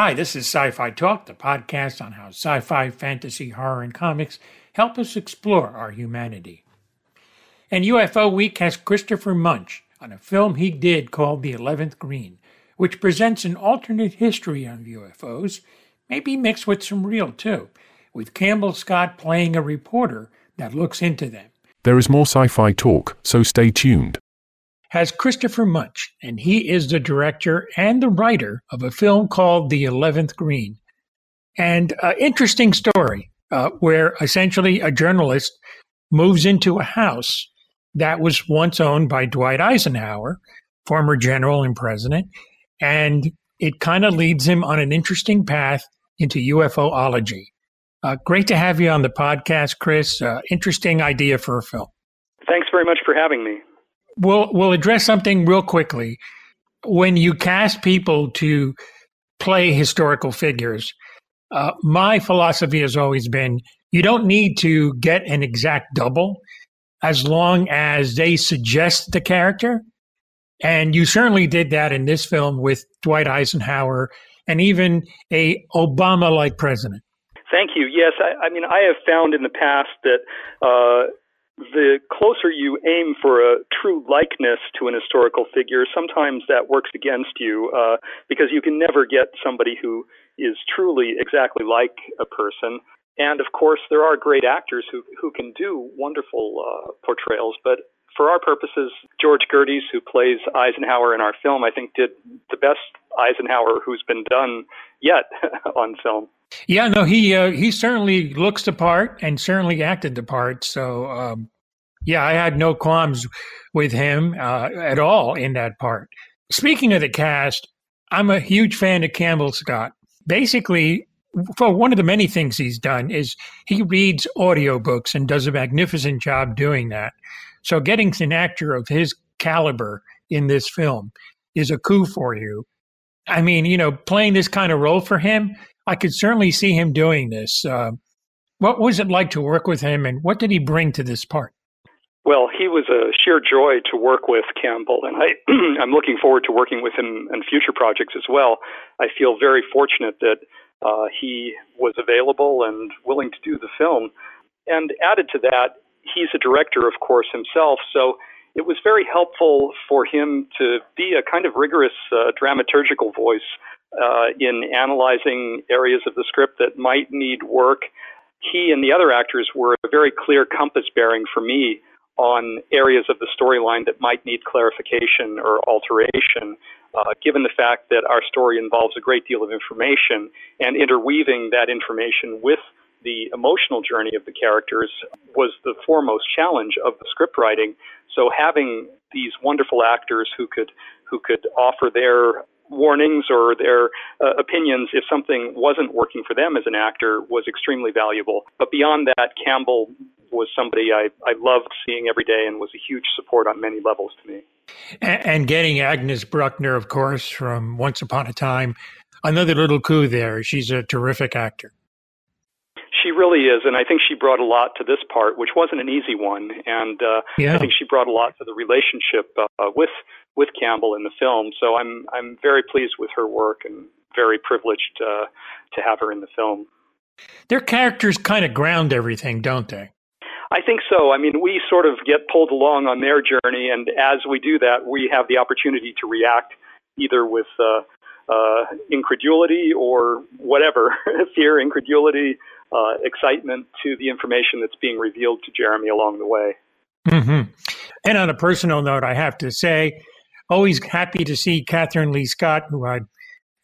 Hi, this is Sci Fi Talk, the podcast on how sci fi, fantasy, horror, and comics help us explore our humanity. And UFO Week has Christopher Munch on a film he did called The Eleventh Green, which presents an alternate history on UFOs, maybe mixed with some real too, with Campbell Scott playing a reporter that looks into them. There is more sci fi talk, so stay tuned has Christopher Munch, and he is the director and the writer of a film called The Eleventh Green. And uh, interesting story uh, where essentially a journalist moves into a house that was once owned by Dwight Eisenhower, former general and president, and it kind of leads him on an interesting path into UFOlogy. Uh, great to have you on the podcast, Chris. Uh, interesting idea for a film. Thanks very much for having me we'll we'll address something real quickly. When you cast people to play historical figures, uh, my philosophy has always been you don't need to get an exact double as long as they suggest the character. And you certainly did that in this film with Dwight Eisenhower and even a Obama like president. Thank you. Yes, I, I, mean, I have found in the past that uh, the closer you aim for a true likeness to an historical figure, sometimes that works against you uh, because you can never get somebody who is truly exactly like a person. And of course, there are great actors who who can do wonderful uh, portrayals, but for our purposes, George Gerdes, who plays Eisenhower in our film, I think did the best Eisenhower who's been done yet on film. Yeah, no, he uh, he certainly looks the part and certainly acted the part. So, um, yeah, I had no qualms with him uh, at all in that part. Speaking of the cast, I'm a huge fan of Campbell Scott. Basically, for one of the many things he's done is he reads audiobooks and does a magnificent job doing that. So, getting an actor of his caliber in this film is a coup for you. I mean, you know, playing this kind of role for him, I could certainly see him doing this. Uh, what was it like to work with him, and what did he bring to this part? Well, he was a sheer joy to work with, Campbell, and I, I'm looking forward to working with him in future projects as well. I feel very fortunate that uh, he was available and willing to do the film. And added to that, he's a director, of course, himself, so it was very helpful for him to be a kind of rigorous uh, dramaturgical voice uh, in analyzing areas of the script that might need work. He and the other actors were a very clear compass bearing for me on areas of the storyline that might need clarification or alteration, uh, given the fact that our story involves a great deal of information and interweaving that information with the emotional journey of the characters was the foremost challenge of the script writing. So having these wonderful actors who could who could offer their warnings or their uh, opinions if something wasn't working for them as an actor was extremely valuable. But beyond that, Campbell was somebody I, I loved seeing every day and was a huge support on many levels to me. And, and getting Agnes Bruckner, of course, from Once Upon a Time, another little coup there. She's a terrific actor. She really is, and I think she brought a lot to this part, which wasn't an easy one. And uh, yeah. I think she brought a lot to the relationship uh, with with Campbell in the film. So I'm I'm very pleased with her work and very privileged uh, to have her in the film. Their characters kind of ground everything, don't they? I think so. I mean, we sort of get pulled along on their journey, and as we do that, we have the opportunity to react either with uh, uh, incredulity or whatever fear, incredulity, uh, excitement to the information that's being revealed to Jeremy along the way. Mm-hmm. And on a personal note, I have to say, always happy to see Kathryn Leigh Scott, who I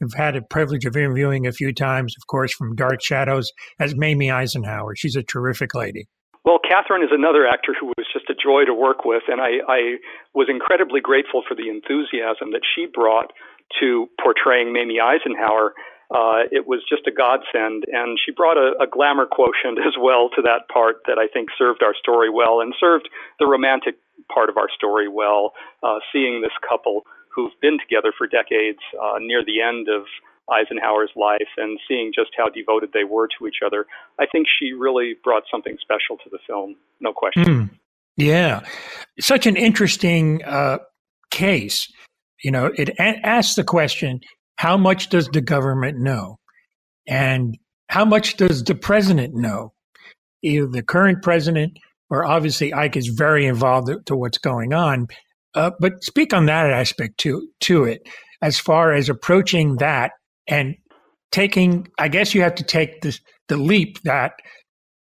have had a privilege of interviewing a few times, of course, from Dark Shadows, as Mamie Eisenhower. She's a terrific lady. Well, Kathryn is another actor who was just a joy to work with, and I, I was incredibly grateful for the enthusiasm that she brought to portraying Mamie Eisenhower. Uh, it was just a godsend, and she brought a, a glamour quotient as well to that part that I think served our story well and served the romantic part of our story well, uh, seeing this couple who've been together for decades uh, near the end of Eisenhower's life and seeing just how devoted they were to each other. I think she really brought something special to the film, no question. Mm, yeah. Such an interesting uh, case. You know, it a- asks the question how much does the government know? And how much does the president know? Either the current president or obviously Ike is very involved to what's going on. Uh, but speak on that aspect to to it as far as approaching that and taking. I guess you have to take this, the leap that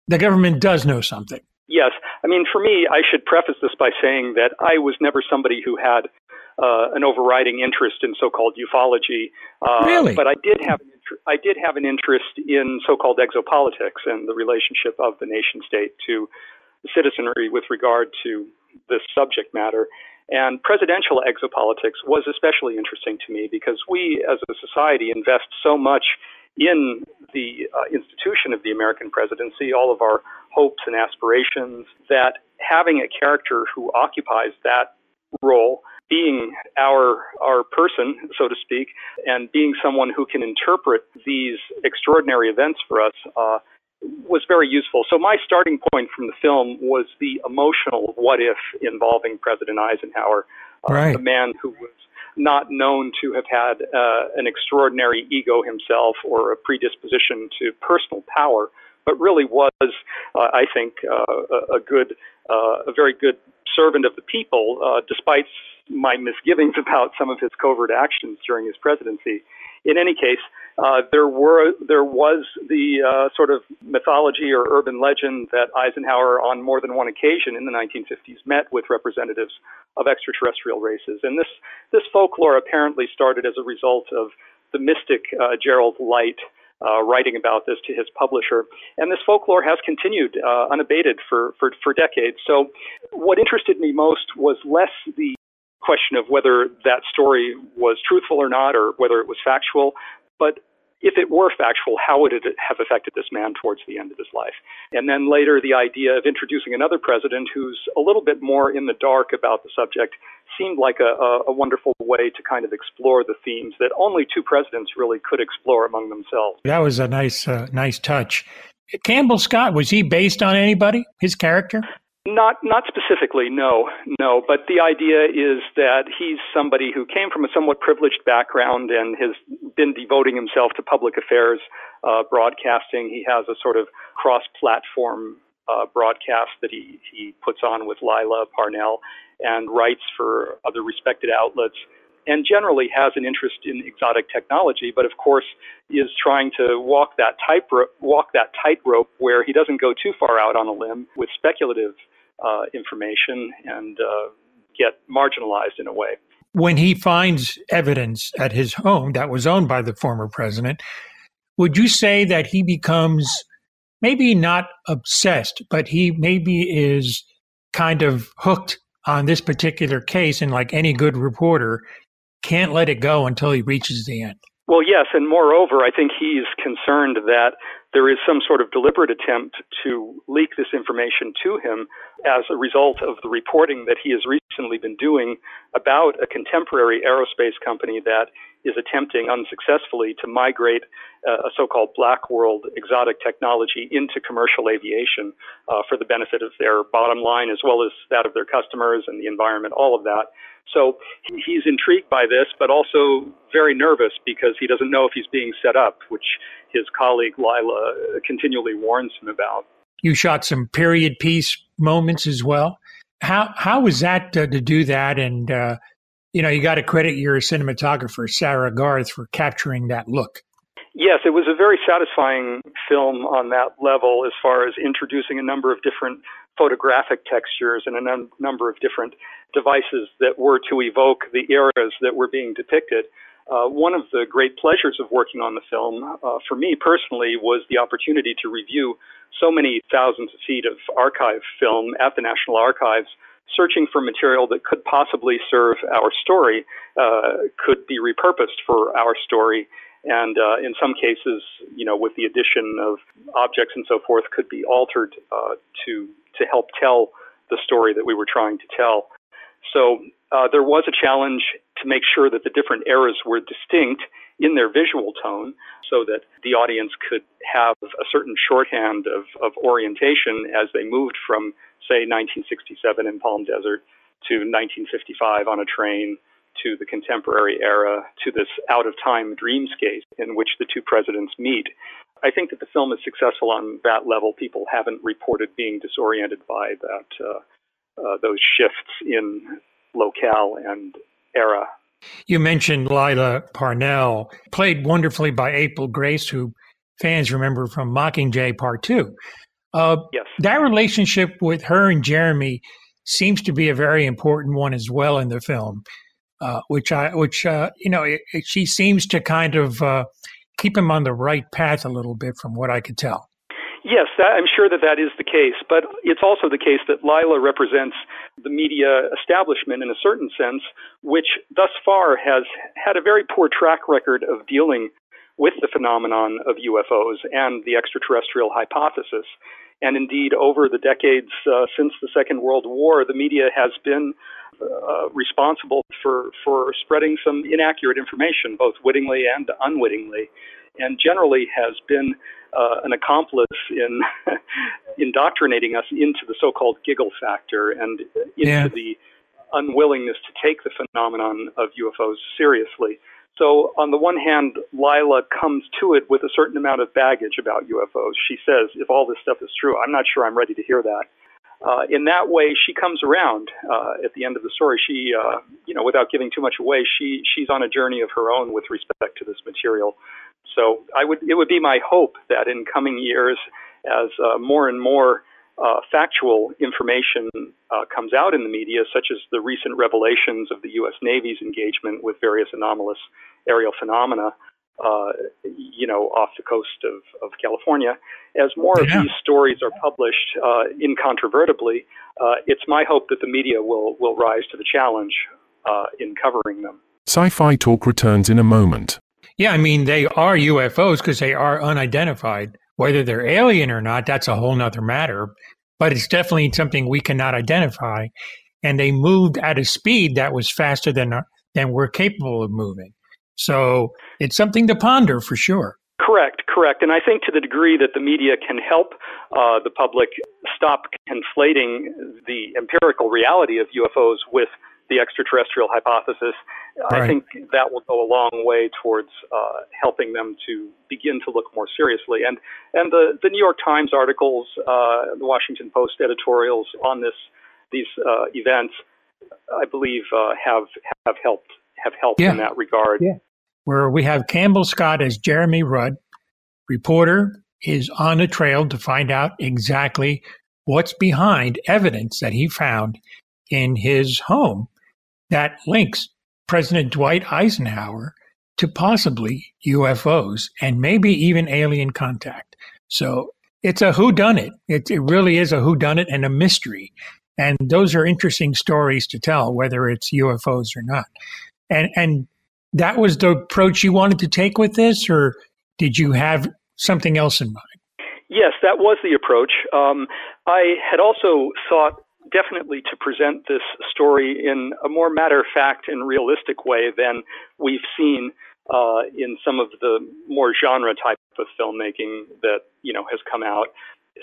the government does know something. Yes, I mean for me, I should preface this by saying that I was never somebody who had uh, an overriding interest in so-called ufology. Uh, really? But I did have I did have an interest in so-called exopolitics and the relationship of the nation state to citizenry with regard to this subject matter. And presidential exopolitics was especially interesting to me because we as a society invest so much in the uh, institution of the American presidency, all of our hopes and aspirations, that having a character who occupies that role being our our person, so to speak, and being someone who can interpret these extraordinary events for us uh, was very useful. So my starting point from the film was the emotional what if involving President Eisenhower, uh, right. a man who was not known to have had uh, an extraordinary ego himself or a predisposition to personal power, but really was, uh, I think, uh, a, a good, uh, a very good servant of the people, uh, despite my misgivings about some of his covert actions during his presidency. In any case, uh, there were there was the uh, sort of mythology or urban legend that Eisenhower, on more than one occasion in the 1950s, met with representatives of extraterrestrial races, and this this folklore apparently started as a result of the mystic uh, Gerald Light. Uh, writing about this to his publisher. And this folklore has continued uh, unabated for, for, for decades. So, what interested me most was less the question of whether that story was truthful or not, or whether it was factual. But if it were factual, how would it have affected this man towards the end of his life? And then later, the idea of introducing another president who's a little bit more in the dark about the subject seemed like a, a, wonderful way to kind of explore the themes that only two presidents really could explore among themselves. That was a nice, uh, nice touch. Campbell Scott was he based on anybody? His character? Not not specifically, no, no. But the idea is that he's somebody who came from a somewhat privileged background and has been devoting himself to public affairs, uh, broadcasting. He has a sort of cross-platform uh, broadcast that he he puts on with Lila Parnell and writes for other respected outlets. And generally has an interest in exotic technology, but of course is trying to walk that tightrope, walk that tightrope where he doesn't go too far out on a limb with speculative uh, information and uh, get marginalized in a way. When he finds evidence at his home that was owned by the former president, would you say that he becomes maybe not obsessed, but he maybe is kind of hooked on this particular case and like any good reporter can't let it go until he reaches the end? Well, yes, and moreover, I think he's concerned that there is some sort of deliberate attempt to leak this information to him as a result of the reporting that he has recently been doing about a contemporary aerospace company that is attempting unsuccessfully to migrate uh, a so-called black world exotic technology into commercial aviation uh, for the benefit of their bottom line as well as that of their customers and the environment, all of that. So he's intrigued by this, but also very nervous because he doesn't know if he's being set up, which his colleague Lila continually warns him about. You shot some period piece moments as well. How how was that uh, to do that? And uh, you know, you got to credit your cinematographer Sarah Garth for capturing that look. Yes, it was a very satisfying film on that level as far as introducing a number of different photographic textures and a num- number of different devices that were to evoke the eras that were being depicted. Uh, one of the great pleasures of working on the film, uh, for me personally, was the opportunity to review so many thousands of feet of archive film at the National Archives, searching for material that could possibly serve our story, uh, could be repurposed for our story, and uh, in some cases, you know, with the addition of objects and so forth, could be altered uh, to to help tell the story that we were trying to tell. So uh, there was a challenge to make sure that the different eras were distinct in their visual tone so that the audience could have a certain shorthand of, of orientation as they moved from, say, 1967 in Palm Desert to 1955 on a train to the contemporary era, to this out of time dreamscape in which the two presidents meet. I think that the film is successful on that level. People haven't reported being disoriented by that uh, uh, those shifts in locale and era. You mentioned Lila Parnell, played wonderfully by April Grace, who fans remember from Mockingjay Part Two. Uh, yes. That relationship with her and Jeremy seems to be a very important one as well in the film, uh, which I, which uh, you know, it, it, she seems to kind of uh, keep him on the right path a little bit, from what I could tell. Yes, that, I'm sure that that is the case, but it's also the case that Lila represents the media establishment in a certain sense, which thus far has had a very poor track record of dealing with the phenomenon of UFOs and the extraterrestrial hypothesis. And indeed, over the decades uh, since the Second World War, the media has been uh, responsible for, for spreading some inaccurate information, both wittingly and unwittingly, and generally has been uh, an accomplice in indoctrinating us into the so-called giggle factor and into yeah. the unwillingness to take the phenomenon of UFOs seriously. So, on the one hand, Lila comes to it with a certain amount of baggage about UFOs. She says, if all this stuff is true, I'm not sure I'm ready to hear that. Uh, in that way, she comes around uh, at the end of the story. She, uh, you know, without giving too much away, she she's on a journey of her own with respect to this material. So, I would it would be my hope that in coming years, as uh, more and more uh, factual information uh, comes out in the media, such as the recent revelations of the U.S. Navy's engagement with various anomalous aerial phenomena, uh, you know, off the coast of, of California. As more yeah. of these stories are published uh, incontrovertibly, uh, it's my hope that the media will, will rise to the challenge uh, in covering them. Sci fi talk returns in a moment. Yeah, I mean, they are UFOs because they are unidentified. Whether they're alien or not, that's a whole nother matter. But it's definitely something we cannot identify. And they moved at a speed that was faster than, than we're capable of moving. So it's something to ponder for sure. Correct, correct. And I think to the degree that the media can help uh, the public stop conflating the empirical reality of UFOs with the extraterrestrial hypothesis, right. I think that will go a long way towards uh, helping them to begin to look more seriously. And and the, the New York Times articles, uh, the Washington Post editorials on this these uh, events, I believe, uh, have have helped have helped yeah. in that regard. Yeah. Where we have Campbell Scott as Jeremy Rudd, reporter, is on the trail to find out exactly what's behind evidence that he found in his home that links President Dwight Eisenhower to possibly UFOs and maybe even alien contact. So it's a whodunit. It, it really is a whodunit and a mystery. And those are interesting stories to tell, whether it's UFOs or not. And and that was the approach you wanted to take with this, or did you have something else in mind? Yes, that was the approach. Um, I had also thought definitely to present this story in a more matter of fact and realistic way than we've seen uh, in some of the more genre type of filmmaking that you know has come out.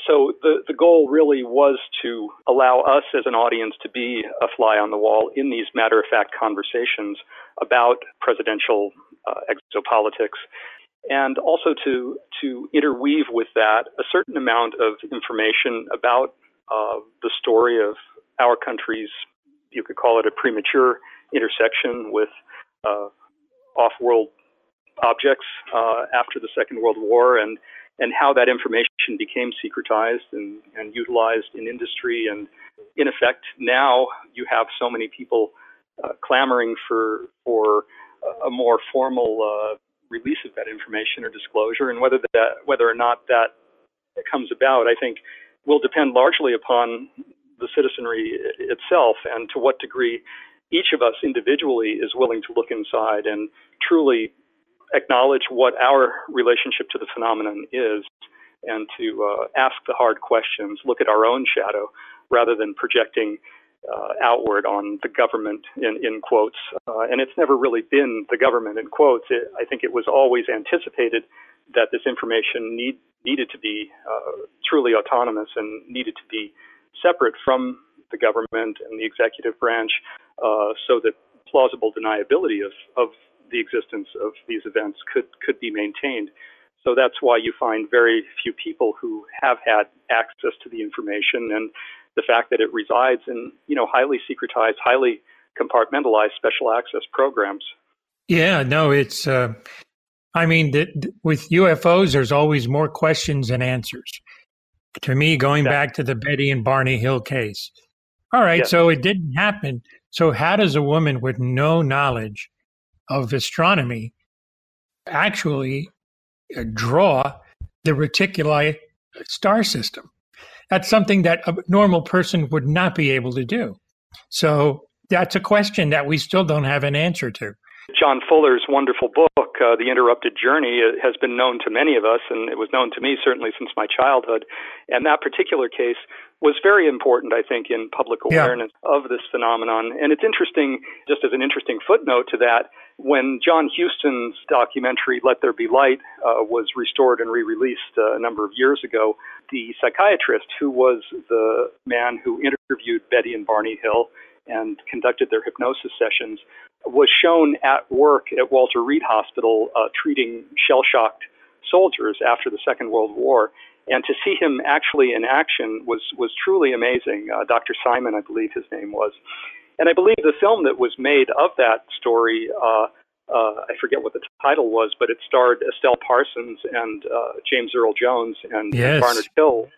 So the the goal really was to allow us as an audience to be a fly on the wall in these matter of fact conversations about presidential uh, exopolitics and also to to interweave with that a certain amount of information about uh, the story of our country's, you could call it a premature intersection with uh, off-world objects uh, after the Second World War, and and how that information became secretized and, and utilized in industry, and in effect, now you have so many people uh, clamoring for for a more formal uh, release of that information or disclosure, and whether that whether or not that comes about, I think will depend largely upon the citizenry itself and to what degree each of us individually is willing to look inside and truly acknowledge what our relationship to the phenomenon is and to uh, ask the hard questions, look at our own shadow rather than projecting uh, outward on the government in, in quotes. Uh, and it's never really been the government in quotes. It, I think it was always anticipated that this information need, needed to be uh, truly autonomous and needed to be separate from the government and the executive branch uh, so that plausible deniability of, of the existence of these events could, could be maintained. So that's why you find very few people who have had access to the information and the fact that it resides in, you know, highly secretized, highly compartmentalized special access programs. Yeah, no, it's, uh, I mean, the, with UFOs, there's always more questions than answers. To me, going exactly. back to the Betty and Barney Hill case. All right, yes. so it didn't happen. So, how does a woman with no knowledge of astronomy actually uh, draw the reticuli star system? That's something that a normal person would not be able to do. So, that's a question that we still don't have an answer to. John Fuller's wonderful book, uh, The Interrupted Journey, has been known to many of us, and it was known to me certainly since my childhood. And that particular case was very important, I think, in public awareness yeah. of this phenomenon. And it's interesting, just as an interesting footnote to that, when John Huston's documentary, Let There Be Light, uh, was restored and re released uh, a number of years ago, the psychiatrist who was the man who interviewed Betty and Barney Hill and conducted their hypnosis sessions was shown at work at Walter Reed Hospital uh, treating shell shocked soldiers after the Second World War. And to see him actually in action was, was truly amazing. Uh, Dr. Simon, I believe his name was. And I believe the film that was made of that story, uh, uh, I forget what the title was, but it starred Estelle Parsons and uh, James Earl Jones and, yes. Barnard Hill.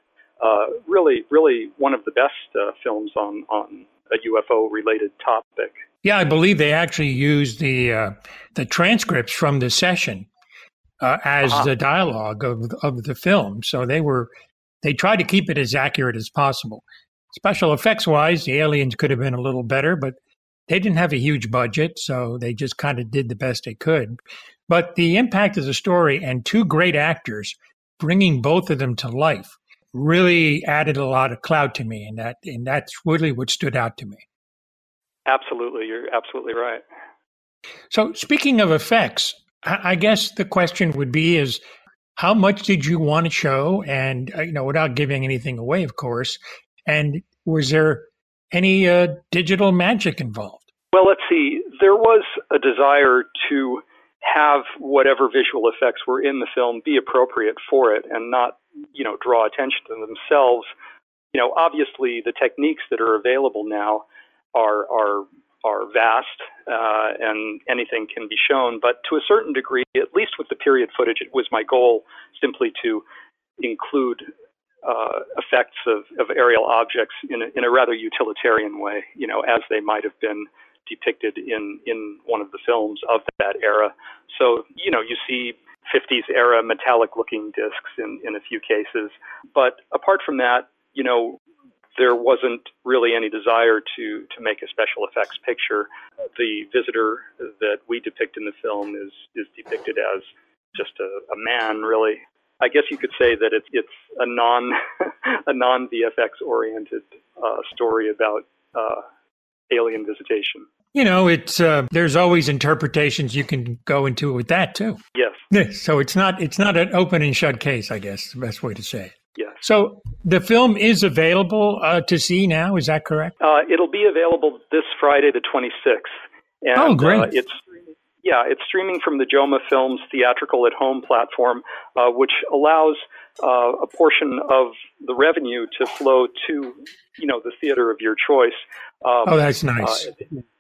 Uh, really, really one of the best uh, films on, on a UFO related topic. Yeah, I believe they actually used the uh, the transcripts from the session uh, as uh-huh. the dialogue of of the film. So they were they tried to keep it as accurate as possible. Special effects wise, the aliens could have been a little better, but they didn't have a huge budget, so they just kind of did the best they could. But the impact of the story and two great actors bringing both of them to life really added a lot of cloud to me, and that and that's really what stood out to me. Absolutely, you're absolutely right. So, speaking of effects, I guess the question would be: is how much did you want to show, and uh, you know, without giving anything away, of course, and was there any uh, digital magic involved? Well, let's see. There was a desire to have whatever visual effects were in the film be appropriate for it and not, you know, draw attention to themselves. You know, obviously the techniques that are available now are are are vast uh, and anything can be shown. But to a certain degree, at least with the period footage, it was my goal simply to include uh, effects of, of aerial objects in a, in a rather utilitarian way, you know, as they might have been depicted in in one of the films of that era. So you know you see 50s era metallic looking discs in in a few cases, but apart from that, you know. There wasn't really any desire to to make a special effects picture. The visitor that we depict in the film is is depicted as just a, a man, really. I guess you could say that it's it's a non a non VFX oriented uh, story about uh, alien visitation. You know, it's uh, there's always interpretations you can go into with that too. Yes. So it's not it's not an open and shut case, I guess the best way to say it. Yes. So the film is available uh, to see now. Is that correct? Uh, it'll be available this Friday, the 26th. And, oh, great! Uh, it's yeah, it's streaming from the Joma Films theatrical at home platform, uh, which allows uh, a portion of the revenue to flow to, you know, the theater of your choice. Um, oh, that's nice. Uh,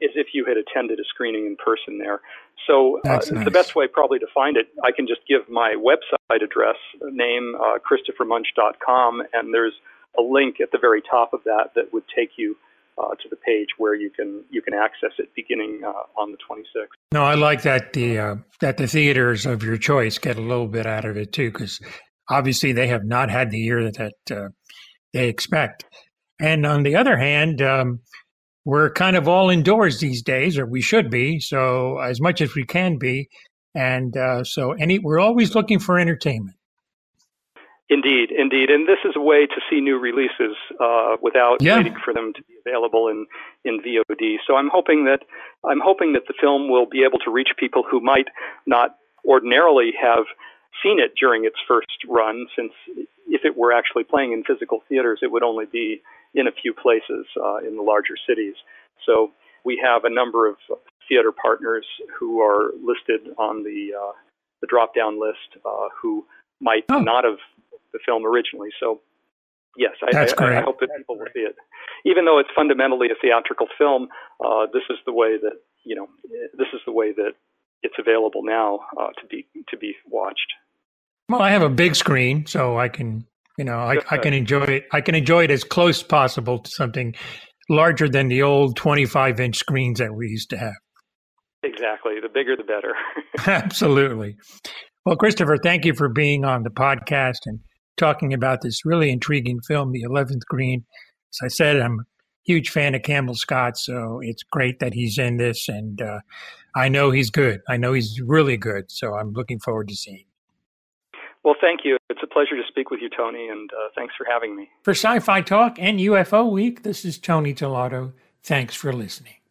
as if you had attended a screening in person there. So uh, nice. the best way probably to find it, I can just give my website address, name, uh, christophermunch.com, and there's a link at the very top of that that would take you uh, to the page where you can you can access it beginning uh, on the 26th. No, I like that the uh, that the theaters of your choice get a little bit out of it too, because obviously they have not had the year that uh, they expect. And on the other hand, um, we're kind of all indoors these days, or we should be. So as much as we can be, and uh, so any we're always looking for entertainment. Indeed, indeed, and this is a way to see new releases uh, without yeah. waiting for them to be available in in VOD. So I'm hoping that I'm hoping that the film will be able to reach people who might not ordinarily have seen it during its first run, since if it were actually playing in physical theaters, it would only be in a few places uh, in the larger cities. So we have a number of theater partners who are listed on the uh, the drop down list uh, who might oh. not have the film originally. So yes, I, I, I, hope that people will see it. Even though it's fundamentally a theatrical film, uh, this is the way that you know this is the way that it's available now uh, to be to be watched. Well, I have a big screen, so I can you know I, I can enjoy it. I can enjoy it as close as possible to something larger than the old 25 inch screens that we used to have. Exactly. The bigger, the better. Absolutely. Well, Christopher, thank you for being on the podcast and talking about this really intriguing film, The 11th Green. As I said, I'm a huge fan of Campbell Scott, so it's great that he's in this. And uh, I know he's good. I know he's really good. So I'm looking forward to seeing. Well, thank you. It's a pleasure to speak with you, Tony, and uh, thanks for having me. For Sci Fi Talk and UFO Week, this is Tony Tellado. Thanks for listening.